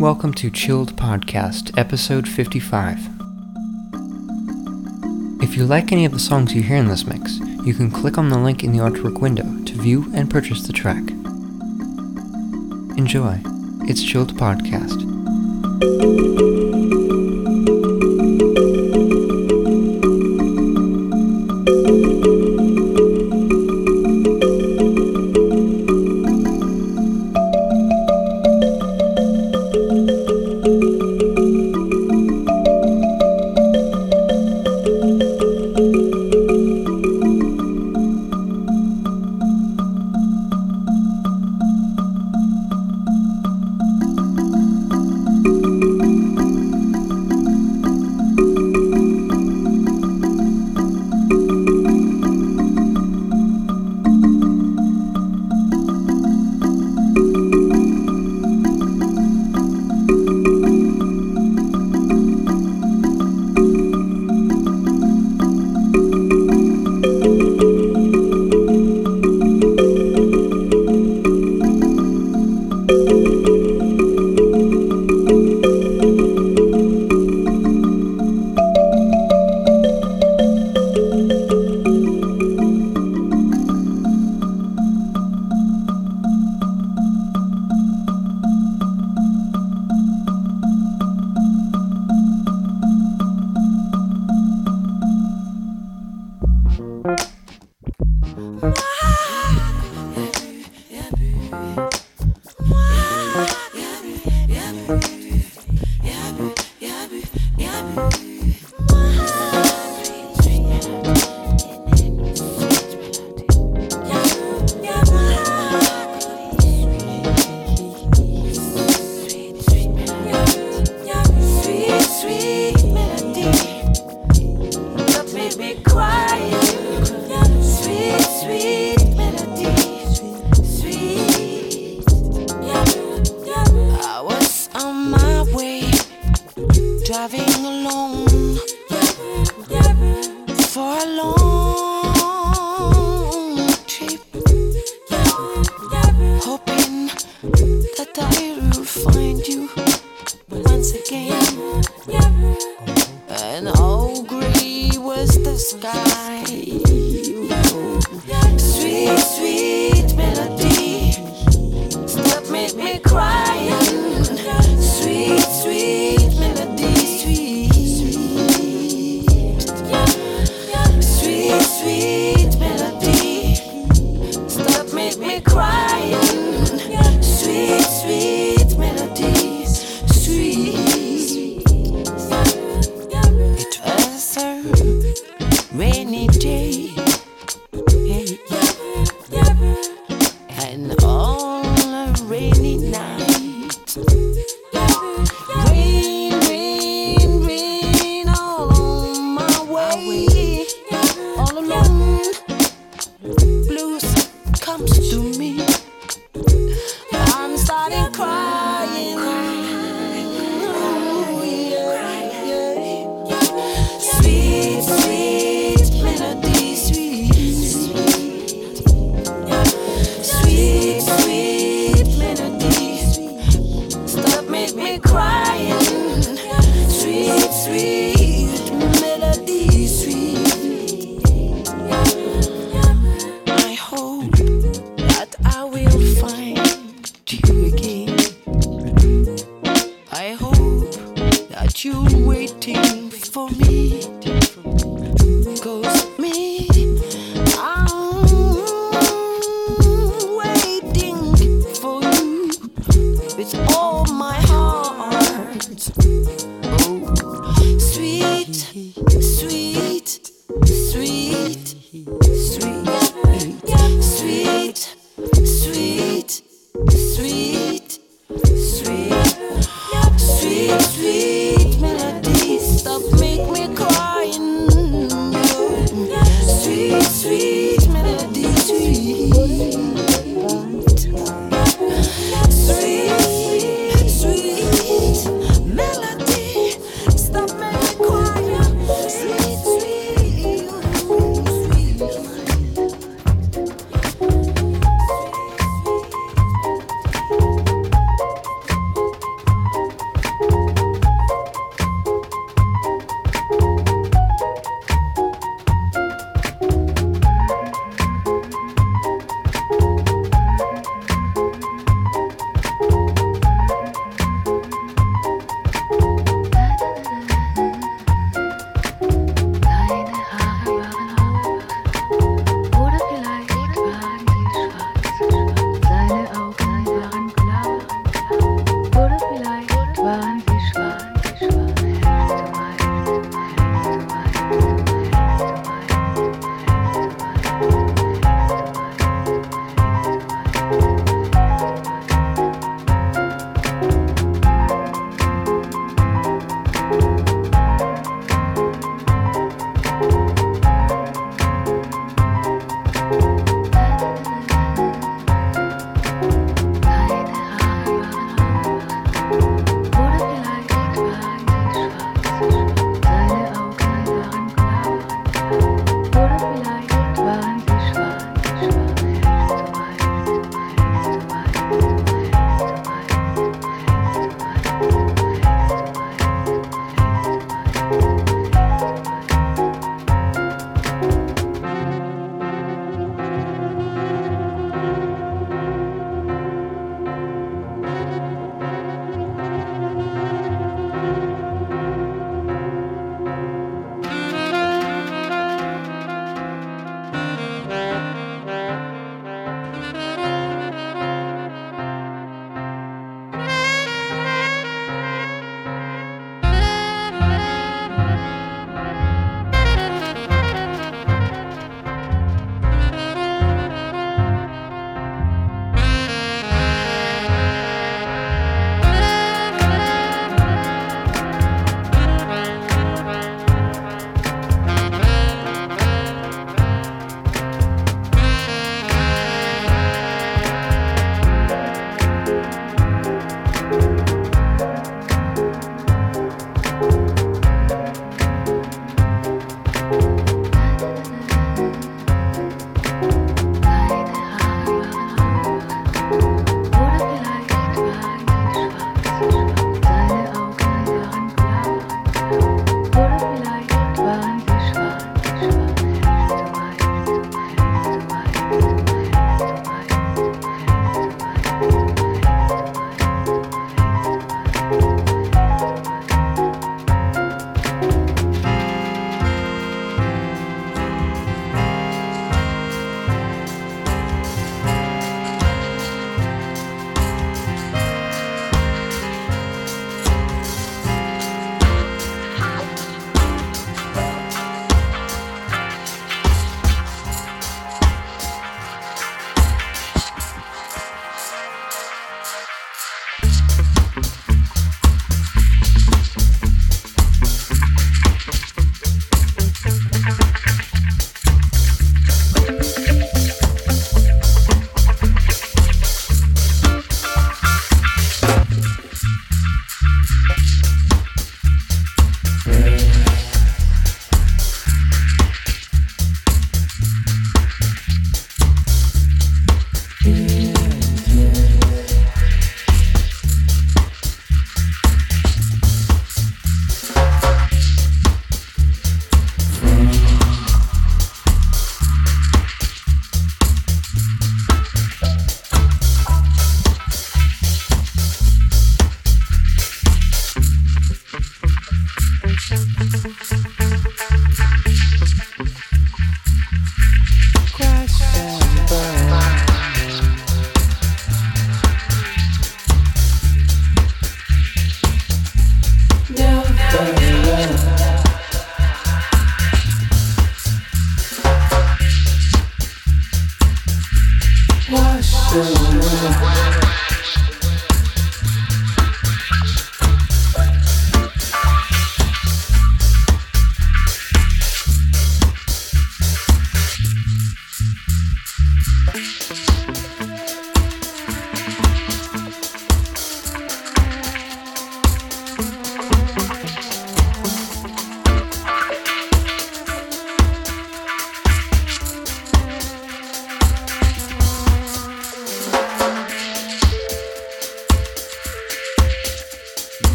Welcome to Chilled Podcast, episode 55. If you like any of the songs you hear in this mix, you can click on the link in the artwork window to view and purchase the track. Enjoy. It's Chilled Podcast.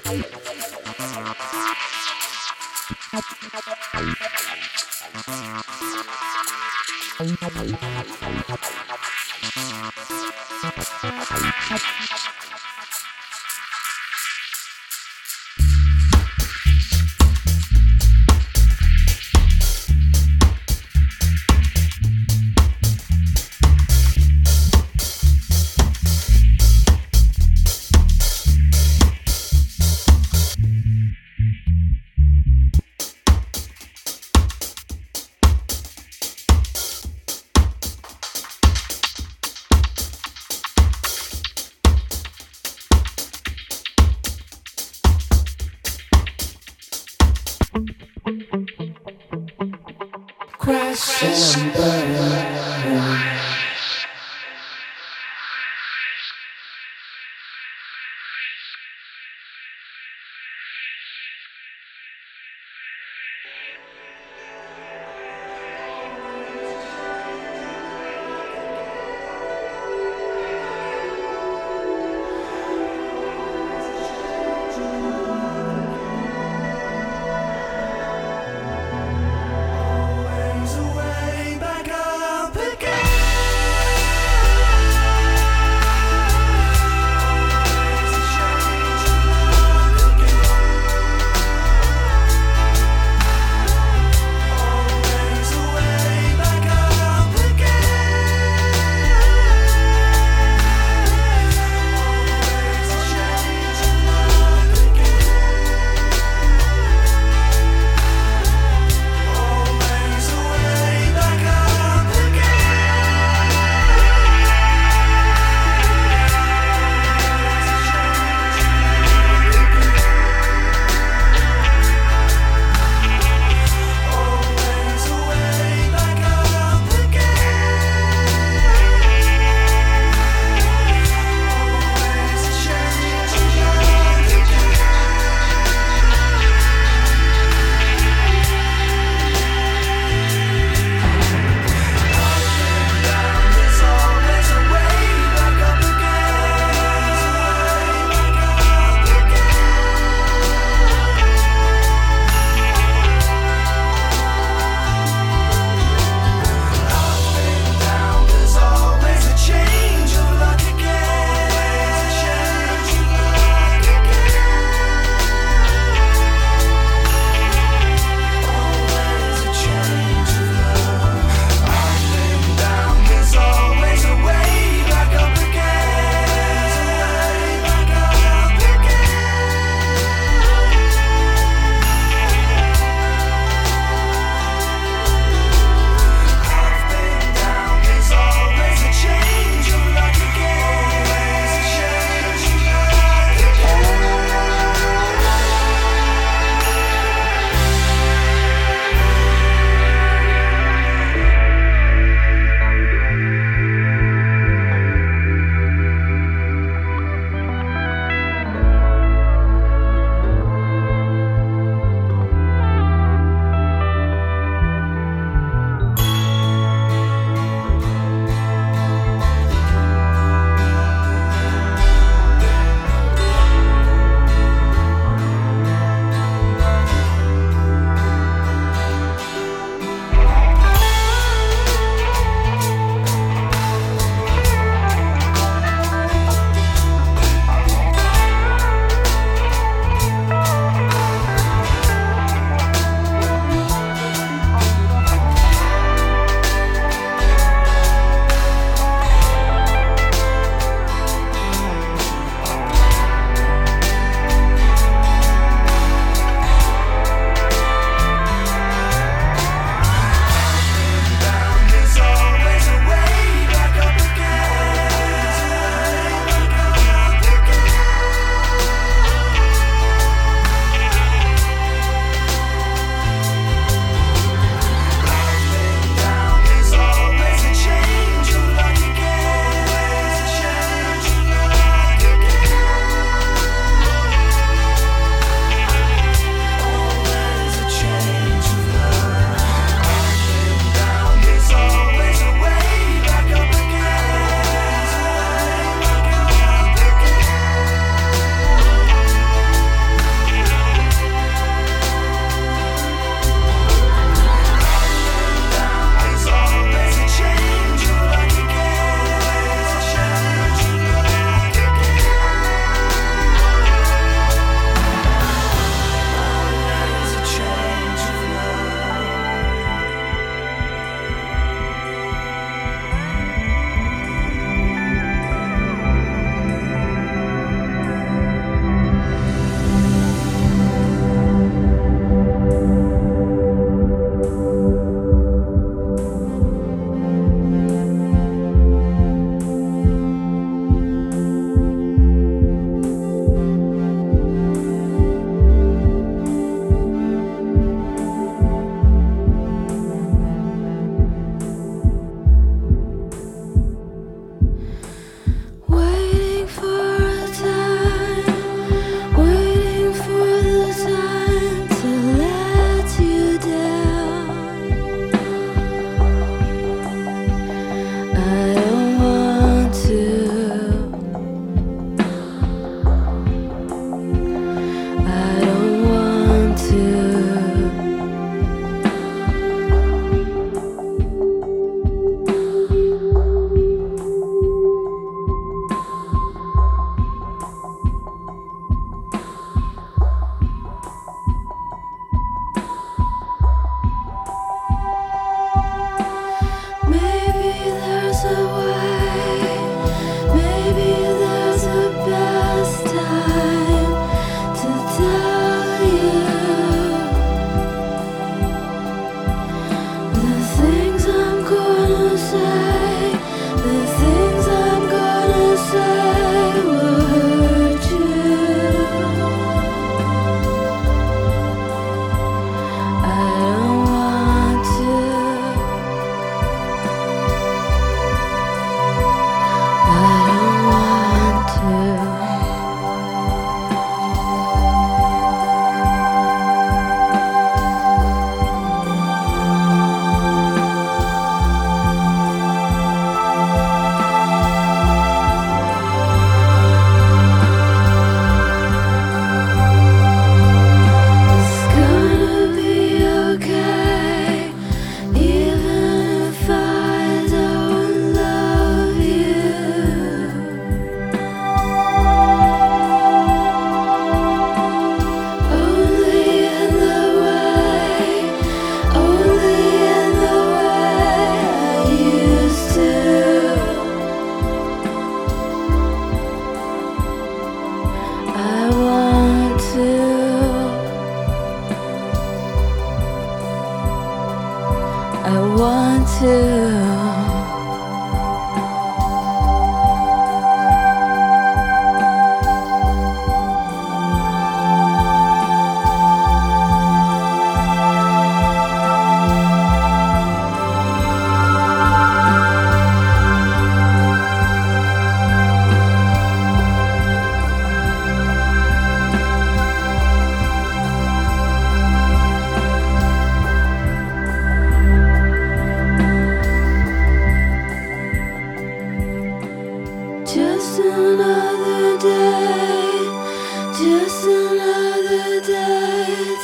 かわいい。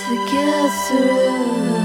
To get through.